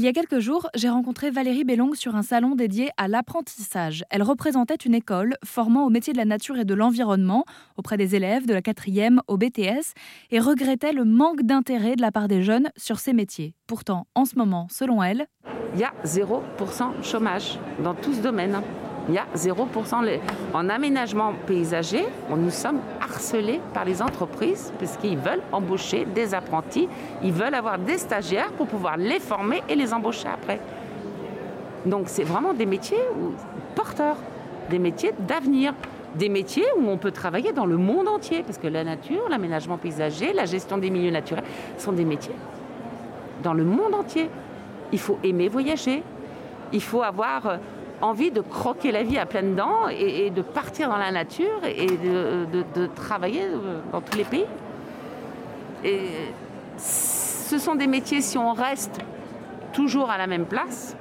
Il y a quelques jours, j'ai rencontré Valérie Bellong sur un salon dédié à l'apprentissage. Elle représentait une école formant au métier de la nature et de l'environnement auprès des élèves de la 4e au BTS et regrettait le manque d'intérêt de la part des jeunes sur ces métiers. Pourtant, en ce moment, selon elle, il y a 0% chômage dans tout ce domaine. Il y a 0%. En aménagement paysager, nous sommes harcelés par les entreprises parce qu'ils veulent embaucher des apprentis, ils veulent avoir des stagiaires pour pouvoir les former et les embaucher après. Donc c'est vraiment des métiers porteurs, des métiers d'avenir, des métiers où on peut travailler dans le monde entier parce que la nature, l'aménagement paysager, la gestion des milieux naturels sont des métiers dans le monde entier. Il faut aimer voyager, il faut avoir envie de croquer la vie à pleines dents et, de partir dans la nature et de, travailler dans tous les pays. Et ce sont des métiers, si on reste toujours à la même place,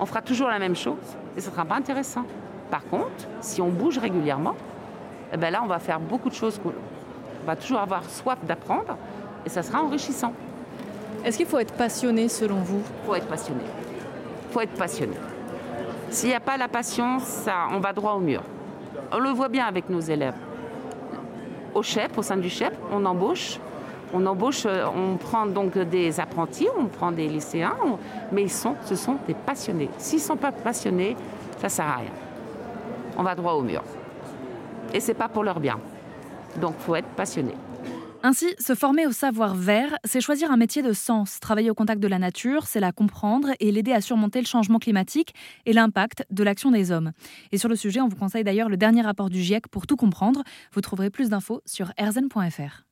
on fera toujours la même chose et ce ne sera pas intéressant. Par contre, si on bouge régulièrement, eh ben là, on va faire beaucoup de choses. On va toujours avoir soif d'apprendre et ça sera enrichissant. Est-ce qu'il faut être passionné selon vous? Il faut être passionné. Il faut être passionné. S'il n'y a pas la ça, on va droit au mur. On le voit bien avec nos élèves. Au CHEP, au sein du CHEP, on embauche. On embauche, euh, on prend donc des apprentis, on prend des lycéens, mais ce sont des passionnés. S'ils ne sont pas passionnés, ça ne sert à rien. On va droit au mur. Et ce n'est pas pour leur bien. Donc il faut être passionné. Ainsi, se former au savoir vert, c'est choisir un métier de sens. Travailler au contact de la nature, c'est la comprendre et l'aider à surmonter le changement climatique et l'impact de l'action des hommes. Et sur le sujet, on vous conseille d'ailleurs le dernier rapport du GIEC pour tout comprendre. Vous trouverez plus d'infos sur erzen.fr.